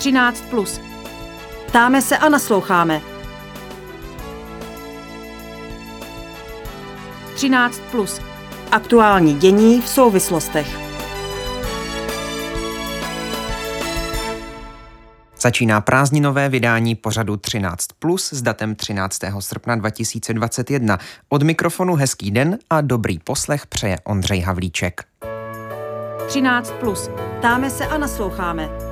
13 plus. Ptáme se a nasloucháme. 13 plus. Aktuální dění v souvislostech. Začíná prázdninové vydání pořadu 13 plus s datem 13. srpna 2021. Od mikrofonu hezký den a dobrý poslech přeje Ondřej Havlíček. 13 plus. Ptáme se a nasloucháme.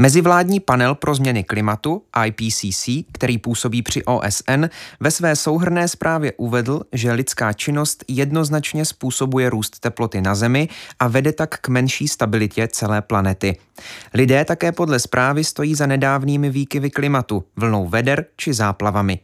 Mezivládní panel pro změny klimatu IPCC, který působí při OSN, ve své souhrné zprávě uvedl, že lidská činnost jednoznačně způsobuje růst teploty na Zemi a vede tak k menší stabilitě celé planety. Lidé také podle zprávy stojí za nedávnými výkyvy klimatu, vlnou veder či záplavami.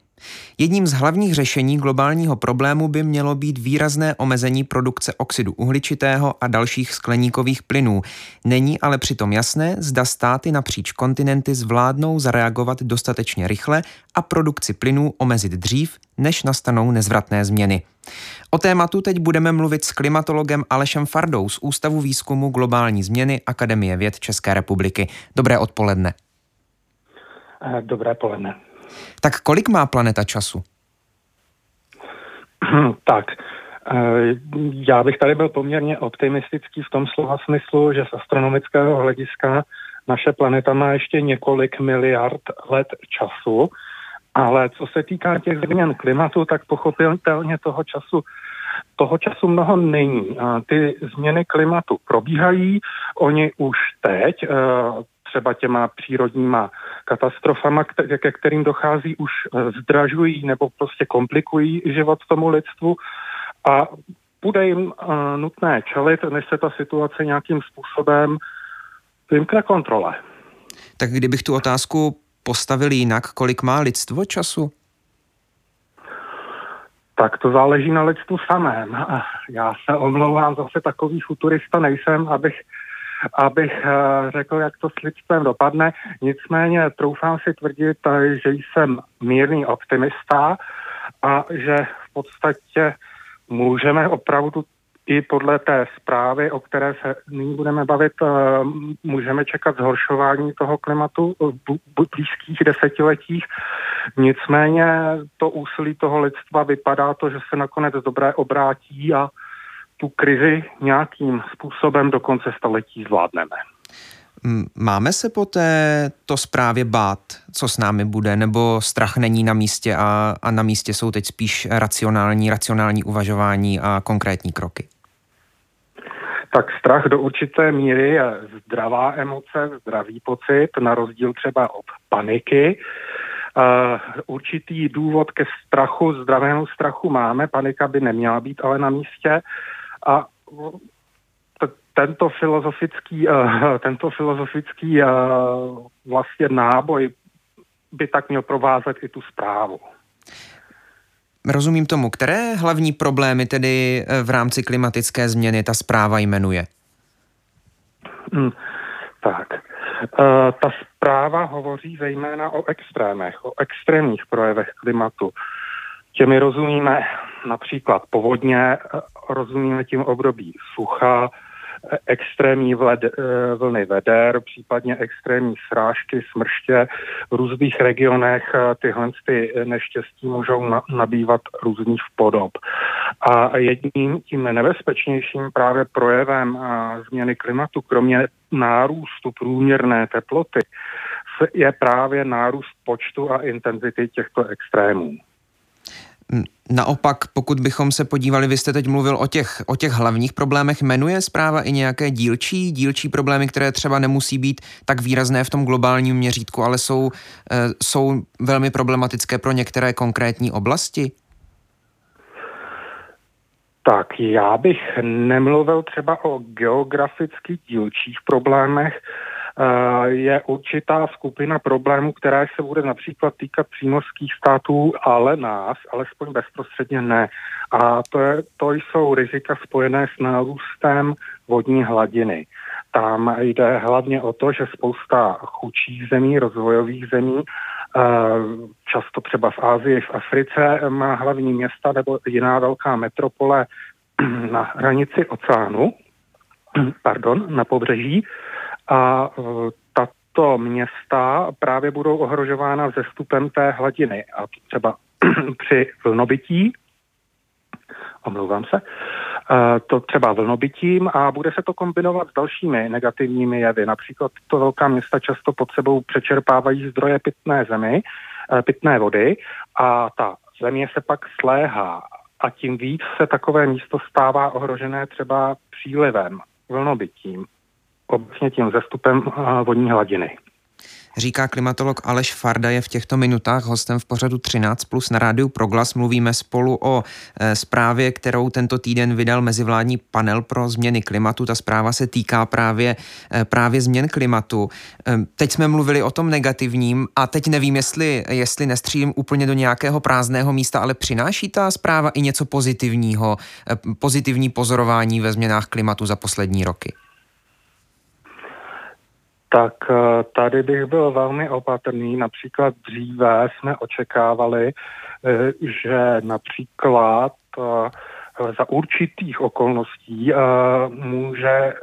Jedním z hlavních řešení globálního problému by mělo být výrazné omezení produkce oxidu uhličitého a dalších skleníkových plynů. Není ale přitom jasné, zda státy napříč kontinenty zvládnou zareagovat dostatečně rychle a produkci plynů omezit dřív, než nastanou nezvratné změny. O tématu teď budeme mluvit s klimatologem Alešem Fardou z Ústavu výzkumu globální změny Akademie věd České republiky. Dobré odpoledne. Dobré poledne. Tak kolik má planeta času? tak, eh, já bych tady byl poměrně optimistický v tom slova smyslu, že z astronomického hlediska naše planeta má ještě několik miliard let času, ale co se týká těch změn klimatu, tak pochopitelně toho času toho času mnoho není. Ty změny klimatu probíhají, oni už teď eh, třeba těma přírodníma katastrofama, ke kterým dochází, už eh, zdražují nebo prostě komplikují život tomu lidstvu a bude jim uh, nutné čelit, než se ta situace nějakým způsobem vymkne kontrole. Tak kdybych tu otázku postavil jinak, kolik má lidstvo času? Tak to záleží na lidstvu samém. Já se omlouvám, zase takový futurista nejsem, abych abych eh, řekl, jak to s lidstvem dopadne. Nicméně troufám si tvrdit, eh, že jsem mírný optimista a že v podstatě můžeme opravdu i podle té zprávy, o které se nyní budeme bavit, eh, můžeme čekat zhoršování toho klimatu v blízkých desetiletích. Nicméně to úsilí toho lidstva vypadá to, že se nakonec dobré obrátí a tu krizi nějakým způsobem do konce století zvládneme. Máme se po této zprávě bát, co s námi bude, nebo strach není na místě a, a na místě jsou teď spíš racionální, racionální uvažování a konkrétní kroky? Tak strach do určité míry je zdravá emoce, zdravý pocit, na rozdíl třeba od paniky. Uh, určitý důvod ke strachu, zdravému strachu máme, panika by neměla být ale na místě. A tento filozofický, uh, tento filozofický uh, vlastně náboj by tak měl provázet i tu zprávu. Rozumím tomu. Které hlavní problémy tedy eh, v rámci klimatické změny ta zpráva jmenuje? Hmm, tak. Uh, ta zpráva hovoří zejména o extrémech, o extrémních projevech klimatu. Těmi rozumíme například povodně, rozumíme tím období sucha, extrémní vled, eh, vlny veder, případně extrémní srážky, smrště. V různých regionech eh, tyhle ty neštěstí můžou nabývat různých podob. A jedním tím nebezpečnějším právě projevem eh, změny klimatu, kromě nárůstu průměrné teploty, je právě nárůst počtu a intenzity těchto extrémů. Naopak, pokud bychom se podívali, vy jste teď mluvil o těch, o těch hlavních problémech, jmenuje zpráva i nějaké dílčí, dílčí problémy, které třeba nemusí být tak výrazné v tom globálním měřítku, ale jsou, e, jsou velmi problematické pro některé konkrétní oblasti? Tak já bych nemluvil třeba o geograficky dílčích problémech, je určitá skupina problémů, která se bude například týkat přímořských států, ale nás, alespoň bezprostředně ne. A to, je, to jsou rizika spojené s nárůstem vodní hladiny. Tam jde hlavně o to, že spousta chudších zemí, rozvojových zemí, eh, často třeba v Ázii, v Africe, má hlavní města nebo jiná velká metropole na hranici oceánu, pardon, na pobřeží a tato města právě budou ohrožována vzestupem té hladiny. A třeba při vlnobytí, omlouvám se, to třeba vlnobytím a bude se to kombinovat s dalšími negativními jevy. Například to velká města často pod sebou přečerpávají zdroje pitné zemi, pitné vody a ta země se pak sléhá a tím víc se takové místo stává ohrožené třeba přílivem, vlnobytím, obecně tím zestupem vodní hladiny. Říká klimatolog Aleš Farda je v těchto minutách hostem v pořadu 13 plus na rádiu Proglas. Mluvíme spolu o e, zprávě, kterou tento týden vydal mezivládní panel pro změny klimatu. Ta zpráva se týká právě, e, právě změn klimatu. E, teď jsme mluvili o tom negativním a teď nevím, jestli, jestli nestřílím úplně do nějakého prázdného místa, ale přináší ta zpráva i něco pozitivního, pozitivní pozorování ve změnách klimatu za poslední roky tak eh, tady bych byl velmi opatrný. Například dříve jsme očekávali, eh, že například eh, za určitých okolností může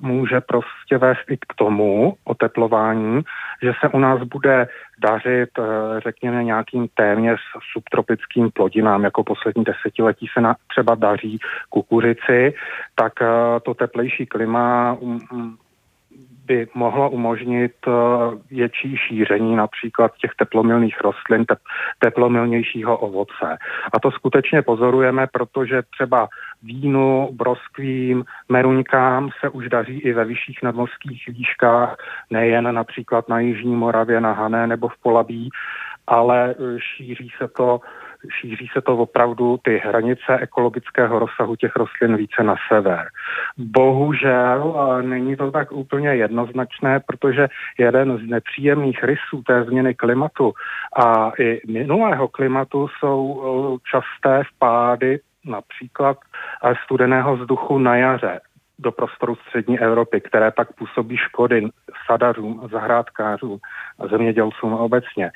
může prostě vést i k tomu oteplování, že se u nás bude dařit, řekněme, nějakým téměř subtropickým plodinám, jako poslední desetiletí se na, třeba daří kukuřici, tak to teplejší klima mm, mm, by mohlo umožnit eh, větší šíření například těch teplomilných rostlin, te- teplomilnějšího ovoce. A to skutečně pozorujeme, protože třeba vínu, broskvím, meruňkám se už daří i ve vyšších nadmořských výškách, nejen například na Jižní Moravě, na Hané nebo v Polabí, ale eh, šíří se to šíří se to opravdu ty hranice ekologického rozsahu těch rostlin více na sever. Bohužel není to tak úplně jednoznačné, protože jeden z nepříjemných rysů té změny klimatu a i minulého klimatu jsou časté vpády například studeného vzduchu na jaře do prostoru střední Evropy, které pak působí škody sadařům, zahrádkářům a zemědělcům obecně.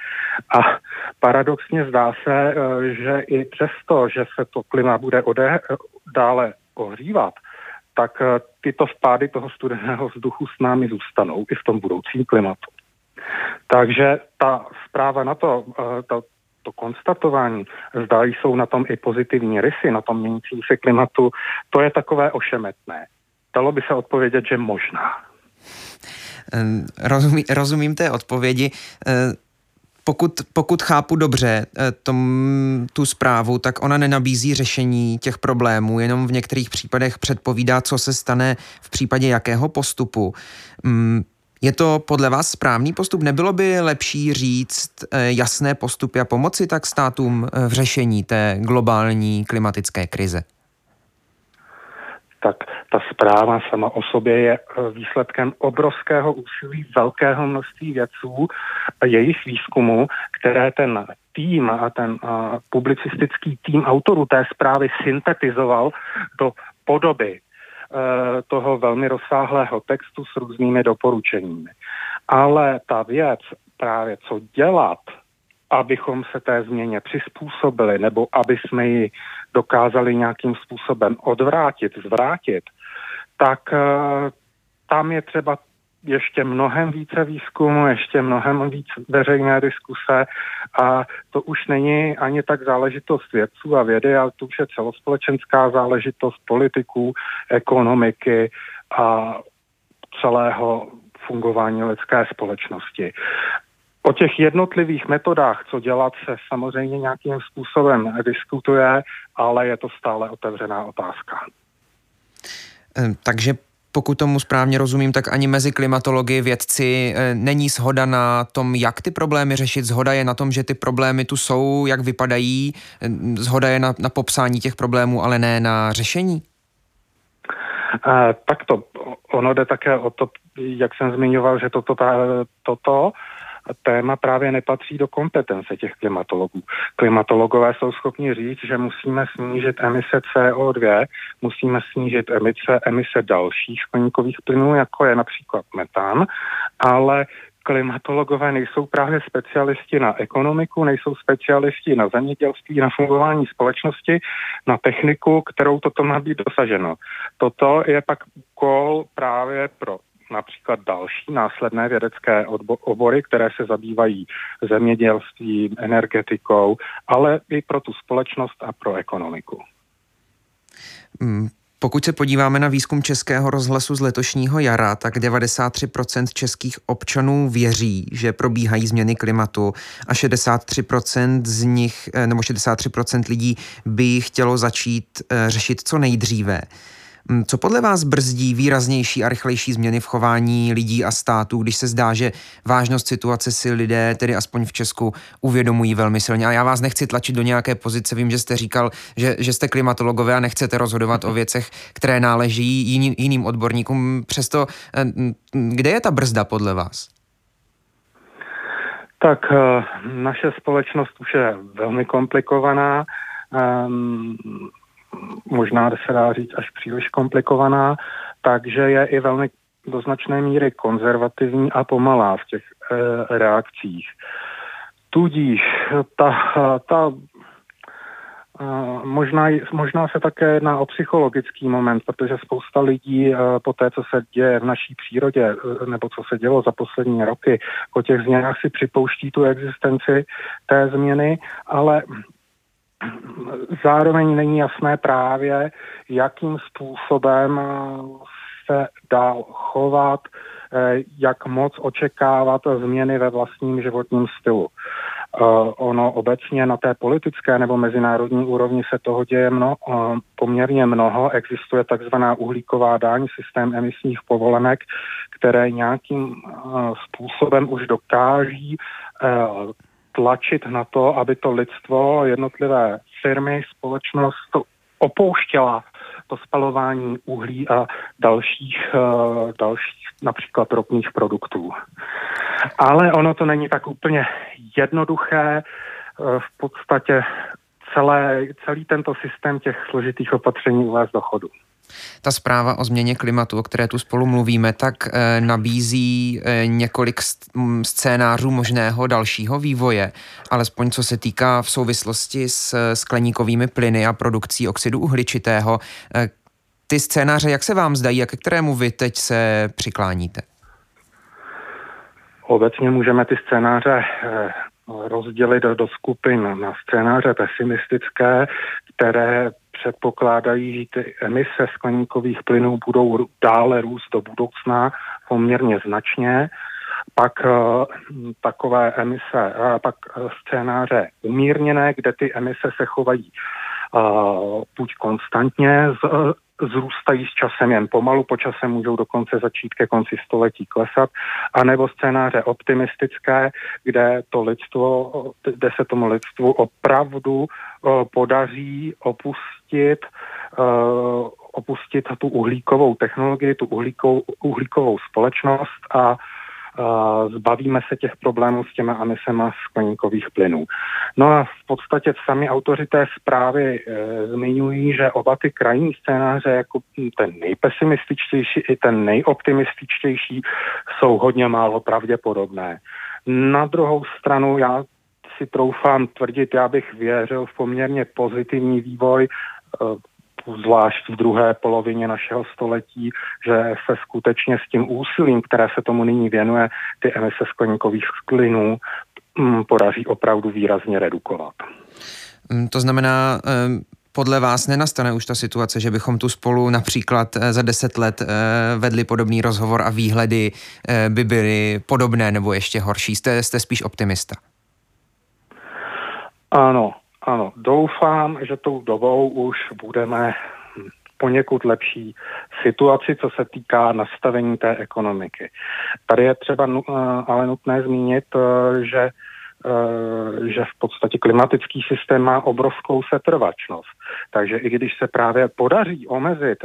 A paradoxně zdá se, eh, že i přesto, že se to klima bude ode, dále ohřívat, tak eh, tyto vpády toho studeného vzduchu s námi zůstanou i v tom budoucím klimatu. Takže ta zpráva na to, eh, to, to konstatování, zda jsou na tom i pozitivní rysy, na tom měnícím se klimatu, to je takové ošemetné. Dalo by se odpovědět, že možná. Rozumí, rozumím té odpovědi. Pokud, pokud chápu dobře tom, tu zprávu, tak ona nenabízí řešení těch problémů, jenom v některých případech předpovídá, co se stane v případě jakého postupu. Mm, je to podle vás správný postup? Nebylo by lepší říct jasné postupy a pomoci tak státům v řešení té globální klimatické krize? Tak ta zpráva sama o sobě je eh, výsledkem obrovského úsilí velkého množství vědců a jejich výzkumu, které ten tým a ten uh, publicistický tým autorů té zprávy syntetizoval do podoby uh, toho velmi rozsáhlého textu s různými doporučeními. Ale ta věc právě co dělat, abychom se té změně přizpůsobili nebo aby jsme ji dokázali nějakým způsobem odvrátit, zvrátit, tak eh, tam je třeba ještě mnohem více výzkumu, ještě mnohem víc veřejné diskuse a to už není ani tak záležitost vědců a vědy, ale to už je celospolečenská záležitost politiků, ekonomiky a celého fungování lidské společnosti. O těch jednotlivých metodách, co dělat, se samozřejmě nějakým způsobem diskutuje, ale je to stále otevřená otázka. Takže pokud tomu správně rozumím, tak ani mezi klimatology vědci e, není shoda na tom, jak ty problémy řešit. Zhoda je na tom, že ty problémy tu jsou, jak vypadají. Zhoda je na, na popsání těch problémů, ale ne na řešení. E, tak to, ono jde také o to, jak jsem zmiňoval, že toto, toto téma právě nepatří do kompetence těch klimatologů. Klimatologové jsou schopni říct, že musíme snížit emise CO2, musíme snížit emise, emise dalších skleníkových plynů, jako je například metan, ale klimatologové nejsou právě specialisti na ekonomiku, nejsou specialisti na zemědělství, na fungování společnosti, na techniku, kterou toto má být dosaženo. Toto je pak úkol právě pro například další následné vědecké obory, které se zabývají zemědělstvím, energetikou, ale i pro tu společnost a pro ekonomiku. Mm, pokud se podíváme na výzkum Českého rozhlasu z letošního jara, tak 93% českých občanů věří, že probíhají změny klimatu a 63% z nich, eh, nebo 63% lidí by chtělo začít eh, řešit co nejdříve. Hm, co podle vás brzdí výraznější a rychlejší změny v chování lidí a států, když se zdá, že vážnost situace si lidé, tedy aspoň v Česku, uvědomují velmi silně? A já vás nechci tlačit do nějaké pozice, vím, že jste říkal, že, že jste klimatologové a nechcete rozhodovat o věcech, které náleží jiný, jiným odborníkům. Přesto, eh, kde je ta brzda podle vás? Tak eh, naše společnost už je velmi komplikovaná. Možná se dá říct až příliš komplikovaná, takže je i velmi do značné míry konzervativní a pomalá v těch e, reakcích. Tudíž ta, ta Uh, možná, možná se také jedná o psychologický moment, protože spousta lidí uh, po té, co se děje v naší přírodě, nebo co se dělo za poslední roky, o těch změnách si připouští tu existenci té změny, ale zároveň není jasné právě, jakým způsobem se dá chovat, eh, jak moc očekávat změny ve vlastním životním stylu. Uh, ono obecně na té politické nebo mezinárodní úrovni se toho děje mno, uh, poměrně mnoho. Existuje takzvaná uhlíková daň, systém emisních povolenek, které nějakým způsobem už dokáží tlačit na to, aby to lidstvo, jednotlivé firmy, společnost opouštěla to spalování uhlí a dalších, uh, dalších například ropných produktů. Ale ono to není tak úplně jednoduché. Uh, v podstatě celé, celý tento systém těch složitých opatření uvést do chodu. Ta zpráva o změně klimatu, o které tu spolu mluvíme, tak e, nabízí e, několik scénářů možného dalšího vývoje, alespoň co se týká v souvislosti s skleníkovými plyny a produkcí oxidu uhličitého. Ty scénáře, jak se vám zdají a ke kterému vy teď se přikláníte? Obecně můžeme ty scénáře rozdělit do skupin na scénáře pesimistické, které předpokládají, že ty emise skleníkových plynů budou dále růst do budoucna poměrně značně. Pak uh, takové emise, uh, pak scénáře umírněné, kde ty emise se chovají buď konstantně zrůstají s časem jen pomalu, po čase můžou dokonce začít ke konci století klesat, anebo scénáře optimistické, kde to lidstvo, kde se tomu lidstvu opravdu podaří opustit opustit tu uhlíkovou technologii, tu uhlíkovou, uhlíkovou společnost a zbavíme se těch problémů s těma emisema skleníkových plynů. No a v podstatě sami autoři té zprávy e, zmiňují, že oba ty krajní scénáře, jako ten nejpesimističtější i ten nejoptimističtější, jsou hodně málo pravděpodobné. Na druhou stranu já si troufám tvrdit, já bych věřil v poměrně pozitivní vývoj e, zvlášť v druhé polovině našeho století, že se skutečně s tím úsilím, které se tomu nyní věnuje, ty emise skleníkových plynů mm, podaří opravdu výrazně redukovat. Mm, to znamená, podle vás nenastane už ta situace, že bychom tu spolu například eh, za deset let eh, vedli podobný rozhovor a výhledy eh, by byly podobné nebo ještě horší? Jste, jste spíš optimista? Ano, ano, doufám, že tou dobou už budeme poněkud lepší situaci, co se týká nastavení té ekonomiky. Tady je třeba eh, ale nutné zmínit, eh, že eh, že v podstatě klimatický systém má obrovskou setrvačnost. Takže i když se právě podaří omezit,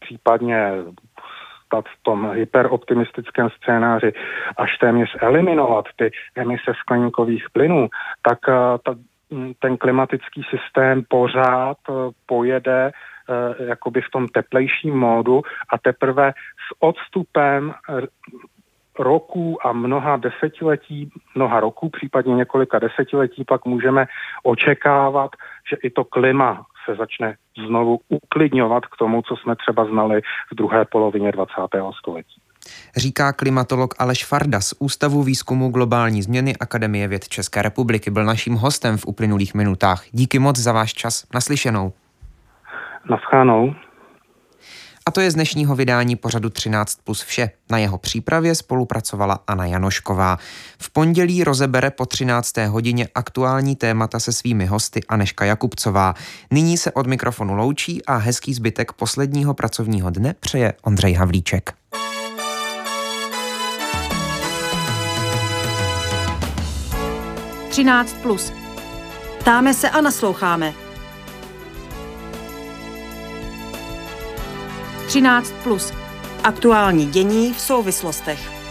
případně stát v tom hyperoptimistickém scénáři až téměř eliminovat ty emise skleníkových plynů, tak ta ten klimatický systém pořád eh, pojede eh, jakoby v tom teplejším módu a teprve s odstupem roků a mnoha desetiletí, mnoha roků, případně několika desetiletí, pak můžeme očekávat, že i to klima se začne znovu uklidňovat k tomu, co jsme třeba znali v druhé polovině 20. století. Říká klimatolog Aleš Farda z Ústavu výzkumu globální změny Akademie věd České republiky. Byl naším hostem v uplynulých minutách. Díky moc za váš čas. Naslyšenou. Naschánou. A to je z dnešního vydání pořadu 13 plus vše. Na jeho přípravě spolupracovala Anna Janošková. V pondělí rozebere po 13. hodině aktuální témata se svými hosty Aneška Jakubcová. Nyní se od mikrofonu loučí a hezký zbytek posledního pracovního dne přeje Ondřej Havlíček. Třináct plus. Ptáme se a nasloucháme. 13 plus. Aktuální dění v souvislostech.